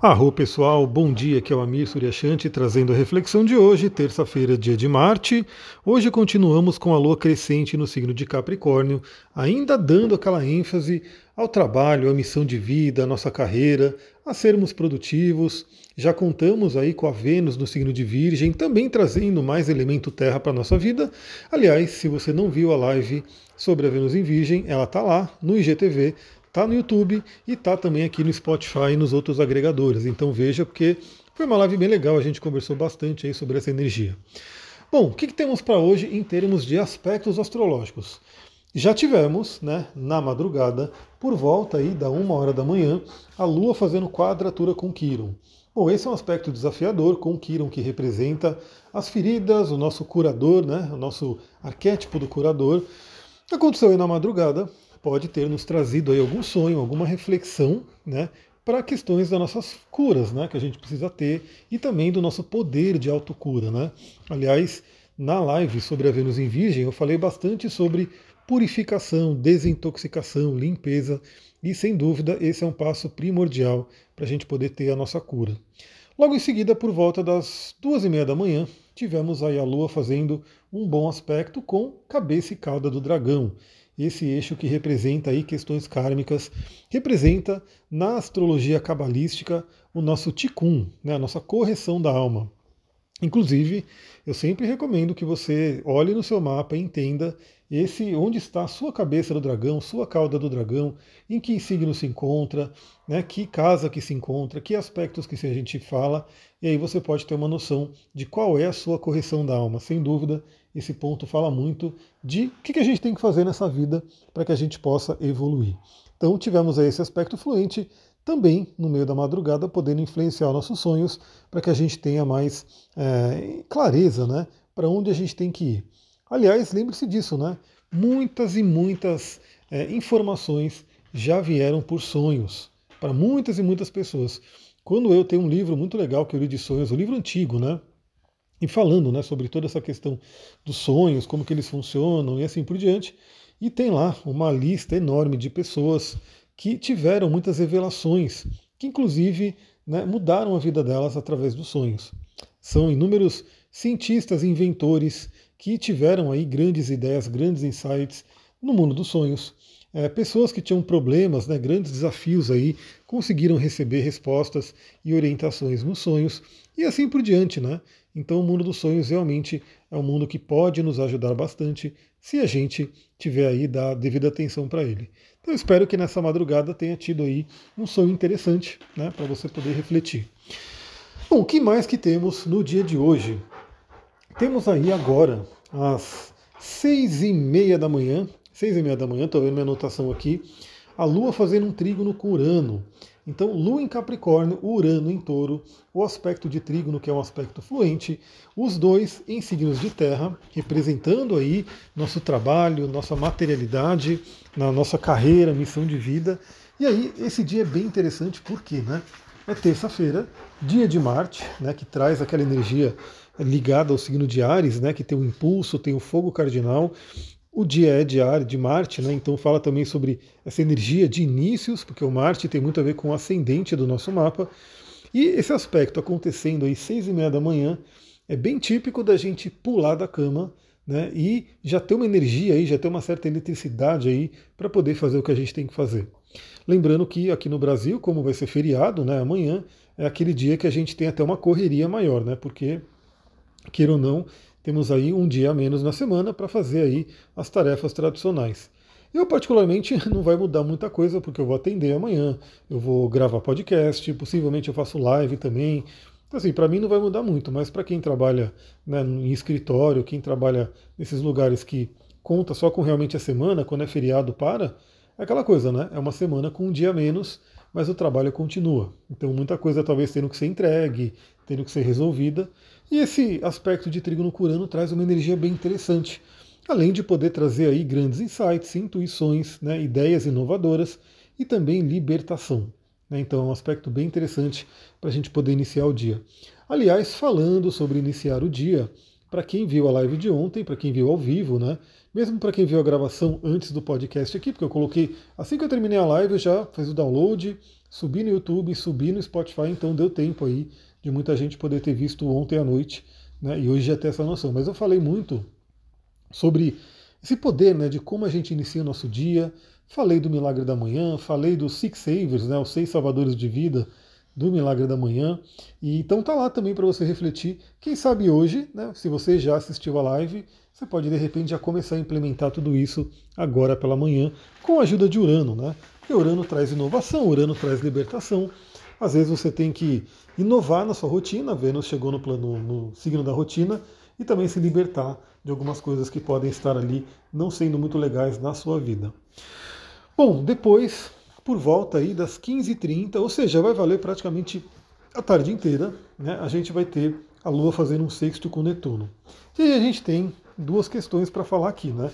Arro pessoal, bom dia, aqui é o Amir Suryashanti trazendo a reflexão de hoje, terça-feira, dia de Marte. Hoje continuamos com a lua crescente no signo de Capricórnio, ainda dando aquela ênfase ao trabalho, à missão de vida, à nossa carreira, a sermos produtivos. Já contamos aí com a Vênus no signo de Virgem, também trazendo mais elemento terra para a nossa vida. Aliás, se você não viu a live sobre a Vênus em Virgem, ela está lá no IGTV Tá no YouTube e tá também aqui no Spotify e nos outros agregadores. Então veja, porque foi uma live bem legal, a gente conversou bastante aí sobre essa energia. Bom, o que, que temos para hoje em termos de aspectos astrológicos? Já tivemos, né, na madrugada, por volta aí da uma hora da manhã, a Lua fazendo quadratura com Quiron. Bom, esse é um aspecto desafiador com Quiron que representa as feridas, o nosso curador, né, o nosso arquétipo do curador. Aconteceu aí na madrugada, pode ter nos trazido aí algum sonho, alguma reflexão, né, para questões das nossas curas, né, que a gente precisa ter e também do nosso poder de autocura, né. Aliás, na live sobre a Vênus em Virgem, eu falei bastante sobre purificação, desintoxicação, limpeza, e sem dúvida esse é um passo primordial para a gente poder ter a nossa cura. Logo em seguida, por volta das duas e meia da manhã, tivemos aí a Lua fazendo um bom aspecto com cabeça e cauda do dragão esse eixo que representa aí questões kármicas, representa na astrologia cabalística o nosso tikkun, né, a nossa correção da alma. Inclusive, eu sempre recomendo que você olhe no seu mapa e entenda esse onde está a sua cabeça do dragão, sua cauda do dragão, em que signo se encontra, né, que casa que se encontra, que aspectos que a gente fala, e aí você pode ter uma noção de qual é a sua correção da alma. Sem dúvida, esse ponto fala muito de o que a gente tem que fazer nessa vida para que a gente possa evoluir. Então tivemos aí esse aspecto fluente também no meio da madrugada, podendo influenciar nossos sonhos para que a gente tenha mais é, clareza né, para onde a gente tem que ir. Aliás, lembre-se disso, né? Muitas e muitas é, informações já vieram por sonhos para muitas e muitas pessoas. Quando eu tenho um livro muito legal que eu li de sonhos, um livro antigo, né? E falando né, sobre toda essa questão dos sonhos, como que eles funcionam e assim por diante. E tem lá uma lista enorme de pessoas que tiveram muitas revelações, que inclusive né, mudaram a vida delas através dos sonhos. São inúmeros cientistas e inventores que tiveram aí grandes ideias, grandes insights no mundo dos sonhos. É, pessoas que tinham problemas, né, grandes desafios aí, conseguiram receber respostas e orientações nos sonhos e assim por diante, né? Então o mundo dos sonhos realmente é um mundo que pode nos ajudar bastante se a gente tiver aí dar devida atenção para ele. Então eu espero que nessa madrugada tenha tido aí um sonho interessante, né, para você poder refletir. Bom, o que mais que temos no dia de hoje? Temos aí agora às seis e meia da manhã, seis e meia da manhã, estou vendo minha anotação aqui, a Lua fazendo um trígono com Urano. Então, Lua em Capricórnio, Urano em Touro, o aspecto de trígono, que é um aspecto fluente, os dois em signos de terra, representando aí nosso trabalho, nossa materialidade, na nossa carreira, missão de vida. E aí, esse dia é bem interessante, porque né, é terça-feira, dia de Marte, né, que traz aquela energia ligada ao signo de Ares, né, que tem o impulso, tem o fogo cardinal, o dia é diário de Marte, né? então fala também sobre essa energia de inícios, porque o Marte tem muito a ver com o ascendente do nosso mapa. E esse aspecto acontecendo aí seis e meia da manhã é bem típico da gente pular da cama né? e já ter uma energia aí, já ter uma certa eletricidade aí para poder fazer o que a gente tem que fazer. Lembrando que aqui no Brasil, como vai ser feriado, né, amanhã é aquele dia que a gente tem até uma correria maior, né? Porque, queira ou não, temos aí um dia a menos na semana para fazer aí as tarefas tradicionais. Eu, particularmente, não vai mudar muita coisa, porque eu vou atender amanhã, eu vou gravar podcast, possivelmente eu faço live também. Assim, para mim não vai mudar muito, mas para quem trabalha né, em escritório, quem trabalha nesses lugares que conta só com realmente a semana, quando é feriado para, é aquela coisa, né? É uma semana com um dia a menos, mas o trabalho continua. Então, muita coisa talvez tendo que ser entregue, tendo que ser resolvida. E esse aspecto de trigo no Curano traz uma energia bem interessante, além de poder trazer aí grandes insights, intuições, né, ideias inovadoras e também libertação. Né? Então é um aspecto bem interessante para a gente poder iniciar o dia. Aliás, falando sobre iniciar o dia, para quem viu a live de ontem, para quem viu ao vivo, né, mesmo para quem viu a gravação antes do podcast aqui, porque eu coloquei, assim que eu terminei a live, eu já fiz o download, subi no YouTube, subi no Spotify, então deu tempo aí de muita gente poder ter visto ontem à noite, né, e hoje já ter essa noção. Mas eu falei muito sobre esse poder né, de como a gente inicia o nosso dia, falei do milagre da manhã, falei dos Six Savers, né, os seis salvadores de vida, do Milagre da Manhã. E então tá lá também para você refletir. Quem sabe hoje, né, se você já assistiu a live, você pode de repente já começar a implementar tudo isso agora pela manhã, com a ajuda de Urano, né? Porque Urano traz inovação, Urano traz libertação. Às vezes você tem que inovar na sua rotina, Vênus chegou no plano no signo da rotina, e também se libertar de algumas coisas que podem estar ali não sendo muito legais na sua vida. Bom, depois por volta aí das 15h30, ou seja, vai valer praticamente a tarde inteira, né? A gente vai ter a Lua fazendo um sexto com Netuno. E aí a gente tem duas questões para falar aqui, né?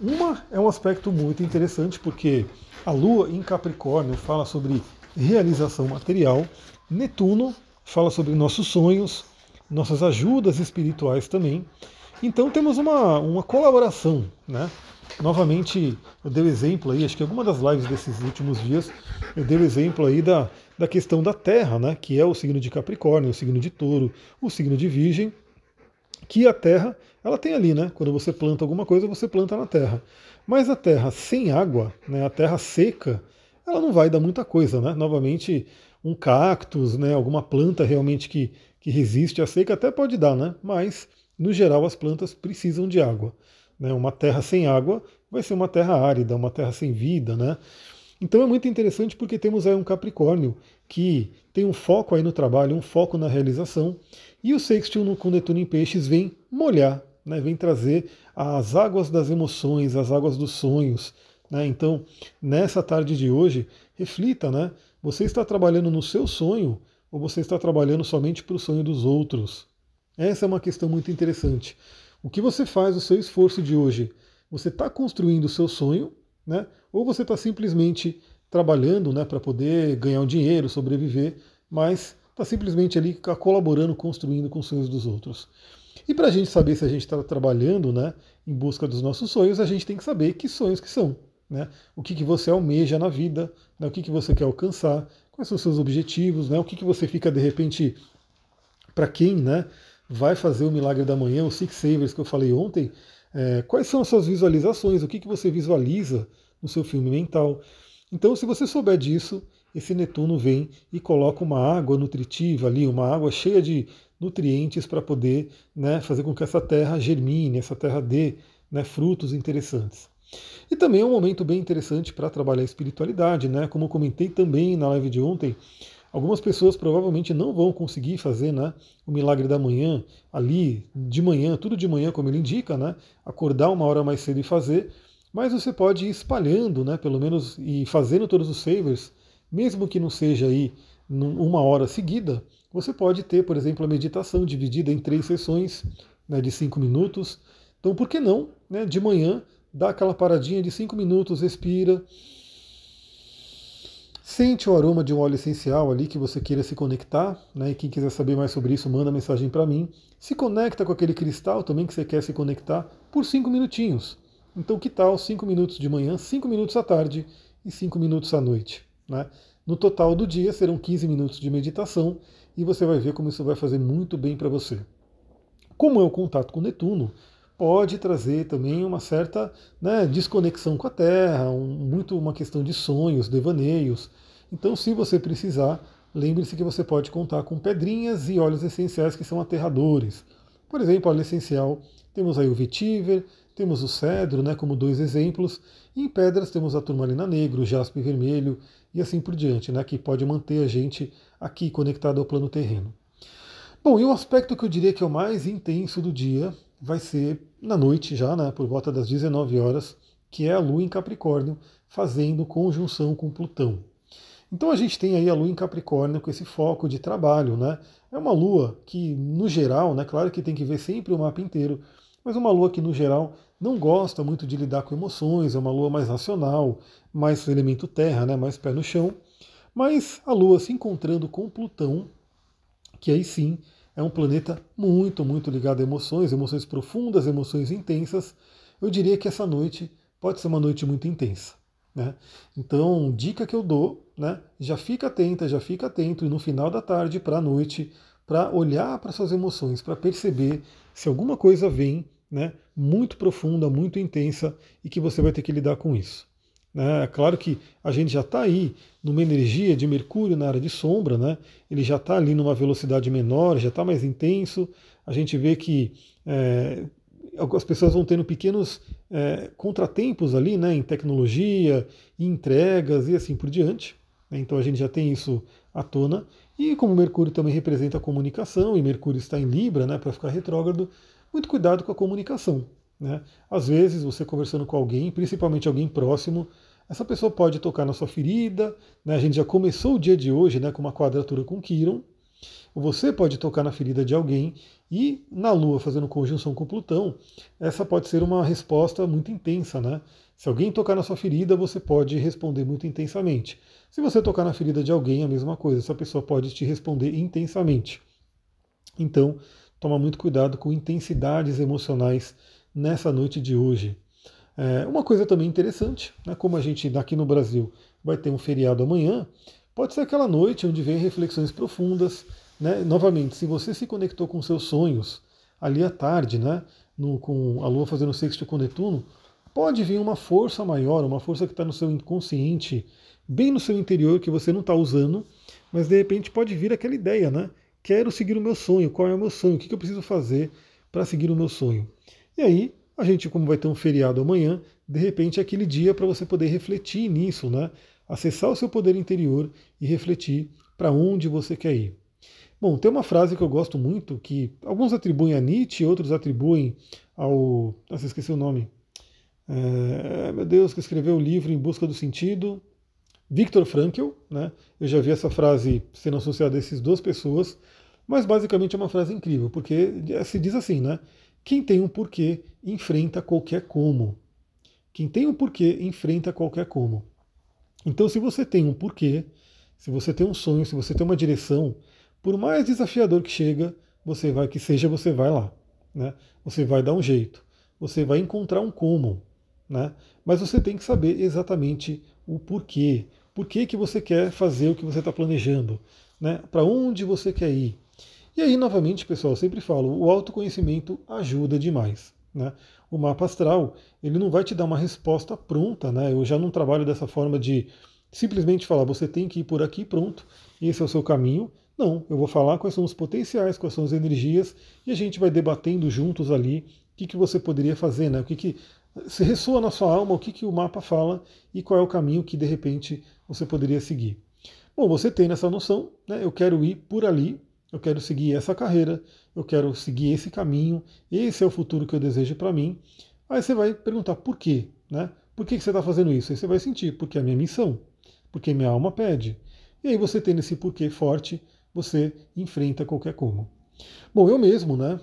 Uma é um aspecto muito interessante porque a Lua em Capricórnio fala sobre realização material, Netuno fala sobre nossos sonhos, nossas ajudas espirituais também. Então temos uma, uma colaboração, né? Novamente, eu dei o exemplo aí, acho que alguma das lives desses últimos dias, eu dei o exemplo aí da, da questão da Terra, né? Que é o signo de Capricórnio, o signo de Touro, o signo de Virgem, que a Terra, ela tem ali, né? Quando você planta alguma coisa, você planta na Terra. Mas a Terra sem água, né? A Terra seca, ela não vai dar muita coisa, né? Novamente, um cactus, né? Alguma planta realmente que, que resiste à seca até pode dar, né? Mas, no geral, as plantas precisam de água. Né? Uma terra sem água vai ser uma terra árida, uma terra sem vida, né? Então é muito interessante porque temos aí um Capricórnio que tem um foco aí no trabalho, um foco na realização, e o sextil com Netuno em Peixes vem molhar, né? vem trazer as águas das emoções, as águas dos sonhos. Né? Então, nessa tarde de hoje, reflita, né? Você está trabalhando no seu sonho ou você está trabalhando somente para o sonho dos outros? Essa é uma questão muito interessante. O que você faz, o seu esforço de hoje, você está construindo o seu sonho, né? ou você está simplesmente trabalhando né, para poder ganhar um dinheiro, sobreviver, mas está simplesmente ali colaborando, construindo com os sonhos dos outros. E para a gente saber se a gente está trabalhando né, em busca dos nossos sonhos, a gente tem que saber que sonhos que são. Né? O que, que você almeja na vida, né? o que, que você quer alcançar, quais são os seus objetivos, né? o que, que você fica de repente, para quem né, vai fazer o milagre da manhã, os Six Savers que eu falei ontem, é, quais são as suas visualizações, o que, que você visualiza no seu filme mental. Então, se você souber disso, esse Netuno vem e coloca uma água nutritiva ali, uma água cheia de nutrientes para poder né, fazer com que essa terra germine, essa terra dê né, frutos interessantes. E também é um momento bem interessante para trabalhar a espiritualidade, né? Como eu comentei também na live de ontem, Algumas pessoas provavelmente não vão conseguir fazer né, o milagre da manhã ali de manhã, tudo de manhã, como ele indica, né, acordar uma hora mais cedo e fazer, mas você pode ir espalhando, né, pelo menos, e fazendo todos os savers, mesmo que não seja aí uma hora seguida, você pode ter, por exemplo, a meditação dividida em três sessões né, de cinco minutos. Então, por que não, né, de manhã, dá aquela paradinha de cinco minutos, respira Sente o aroma de um óleo essencial ali que você queira se conectar, né? E quem quiser saber mais sobre isso, manda mensagem para mim. Se conecta com aquele cristal também que você quer se conectar por cinco minutinhos. Então, que tal cinco minutos de manhã, cinco minutos à tarde e cinco minutos à noite? Né? No total do dia serão 15 minutos de meditação e você vai ver como isso vai fazer muito bem para você. Como é o contato com Netuno, pode trazer também uma certa né, desconexão com a Terra, um, muito uma questão de sonhos, devaneios. Então, se você precisar, lembre-se que você pode contar com pedrinhas e óleos essenciais que são aterradores. Por exemplo, óleo essencial, temos aí o vetiver, temos o cedro, né, como dois exemplos, e em pedras temos a turmalina negro, o jaspe vermelho e assim por diante, né, que pode manter a gente aqui conectado ao plano terreno. Bom, e o aspecto que eu diria que é o mais intenso do dia vai ser na noite já, né, por volta das 19 horas, que é a Lua em Capricórnio, fazendo conjunção com Plutão. Então a gente tem aí a Lua em Capricórnio com esse foco de trabalho, né? É uma Lua que, no geral, né, claro que tem que ver sempre o mapa inteiro, mas uma Lua que, no geral, não gosta muito de lidar com emoções, é uma Lua mais racional, mais elemento terra, né, mais pé no chão. Mas a Lua se encontrando com Plutão, que aí sim é um planeta muito, muito ligado a emoções, emoções profundas, emoções intensas. eu diria que essa noite pode ser uma noite muito intensa. Né? Então, dica que eu dou, né? já fica atenta, já fica atento no final da tarde para a noite, para olhar para suas emoções, para perceber se alguma coisa vem né, muito profunda, muito intensa e que você vai ter que lidar com isso. Né? Claro que a gente já está aí numa energia de Mercúrio na área de sombra, né? ele já está ali numa velocidade menor, já está mais intenso. A gente vê que é, as pessoas vão tendo pequenos é, contratempos ali né, em tecnologia, em entregas e assim por diante. Né? Então a gente já tem isso à tona. E como Mercúrio também representa a comunicação, e Mercúrio está em Libra né, para ficar retrógrado, muito cuidado com a comunicação. Né? Às vezes, você conversando com alguém, principalmente alguém próximo, essa pessoa pode tocar na sua ferida. Né? A gente já começou o dia de hoje né, com uma quadratura com Quiron. Você pode tocar na ferida de alguém e na Lua fazendo conjunção com Plutão, essa pode ser uma resposta muito intensa, né? Se alguém tocar na sua ferida, você pode responder muito intensamente. Se você tocar na ferida de alguém, a mesma coisa, essa pessoa pode te responder intensamente. Então, toma muito cuidado com intensidades emocionais nessa noite de hoje. É, uma coisa também interessante, né, como a gente aqui no Brasil vai ter um feriado amanhã, pode ser aquela noite onde vem reflexões profundas. Né? Novamente, se você se conectou com seus sonhos ali à tarde, né, no, com a Lua fazendo sexto com Netuno, pode vir uma força maior, uma força que está no seu inconsciente, bem no seu interior, que você não está usando, mas de repente pode vir aquela ideia, né? Quero seguir o meu sonho, qual é o meu sonho, o que eu preciso fazer para seguir o meu sonho. E aí, a gente, como vai ter um feriado amanhã, de repente é aquele dia para você poder refletir nisso, né? Acessar o seu poder interior e refletir para onde você quer ir. Bom, tem uma frase que eu gosto muito, que alguns atribuem a Nietzsche, outros atribuem ao. Nossa, esqueci o nome. É, meu Deus, que escreveu o livro Em Busca do Sentido. Viktor Frankl, né? Eu já vi essa frase sendo associada a essas duas pessoas, mas basicamente é uma frase incrível, porque se diz assim, né? Quem tem um porquê enfrenta qualquer como. Quem tem um porquê enfrenta qualquer como. Então, se você tem um porquê, se você tem um sonho, se você tem uma direção, por mais desafiador que chega, você vai que seja, você vai lá, né? Você vai dar um jeito, você vai encontrar um como, né? Mas você tem que saber exatamente o porquê, por que, que você quer fazer o que você está planejando, né? Para onde você quer ir, e aí, novamente, pessoal, eu sempre falo, o autoconhecimento ajuda demais. Né? O mapa astral, ele não vai te dar uma resposta pronta, né? Eu já não trabalho dessa forma de simplesmente falar, você tem que ir por aqui, pronto, esse é o seu caminho. Não, eu vou falar quais são os potenciais, quais são as energias, e a gente vai debatendo juntos ali o que, que você poderia fazer, né? O que, que se ressoa na sua alma, o que, que o mapa fala e qual é o caminho que de repente você poderia seguir. Bom, você tem essa noção, né? Eu quero ir por ali, eu quero seguir essa carreira, eu quero seguir esse caminho, esse é o futuro que eu desejo para mim. Aí você vai perguntar por quê, né? Por que você está fazendo isso? Aí você vai sentir, porque é a minha missão, porque minha alma pede. E aí você tendo esse porquê forte, você enfrenta qualquer como. Bom, eu mesmo, né?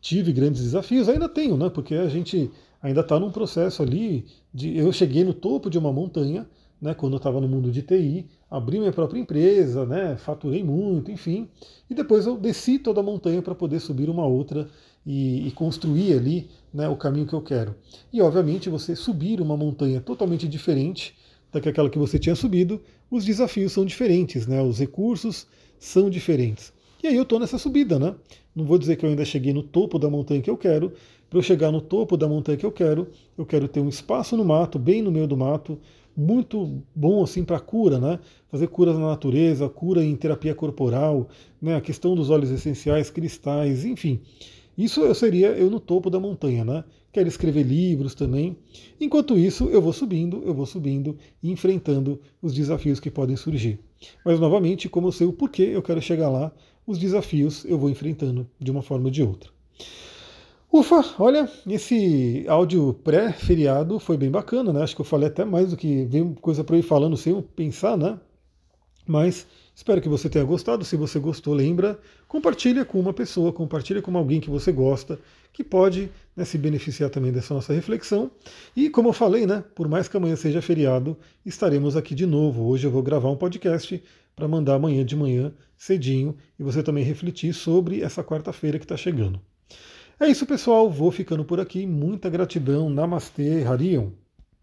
Tive grandes desafios, ainda tenho, né? Porque a gente ainda está num processo ali de. Eu cheguei no topo de uma montanha, né? Quando eu estava no mundo de TI, abri minha própria empresa, né, faturei muito, enfim, e depois eu desci toda a montanha para poder subir uma outra e, e construir ali né, o caminho que eu quero. E obviamente você subir uma montanha totalmente diferente daquela que você tinha subido, os desafios são diferentes, né, os recursos são diferentes. E aí eu estou nessa subida, né? Não vou dizer que eu ainda cheguei no topo da montanha que eu quero. Para eu chegar no topo da montanha que eu quero, eu quero ter um espaço no mato, bem no meio do mato, muito bom assim para cura, né? Fazer curas na natureza, cura em terapia corporal, né? A questão dos óleos essenciais, cristais, enfim. Isso eu seria eu no topo da montanha, né? Quero escrever livros também. Enquanto isso, eu vou subindo, eu vou subindo e enfrentando os desafios que podem surgir. Mas novamente, como eu sei o porquê eu quero chegar lá, os desafios eu vou enfrentando de uma forma ou de outra. Ufa, olha, esse áudio pré-feriado foi bem bacana, né? Acho que eu falei até mais do que veio coisa para eu ir falando sem eu pensar, né? Mas espero que você tenha gostado. Se você gostou, lembra, compartilha com uma pessoa, compartilha com alguém que você gosta, que pode né, se beneficiar também dessa nossa reflexão. E como eu falei, né? Por mais que amanhã seja feriado, estaremos aqui de novo. Hoje eu vou gravar um podcast para mandar amanhã de manhã cedinho e você também refletir sobre essa quarta-feira que está chegando. É isso, pessoal. Vou ficando por aqui. Muita gratidão. Namastê, Harion.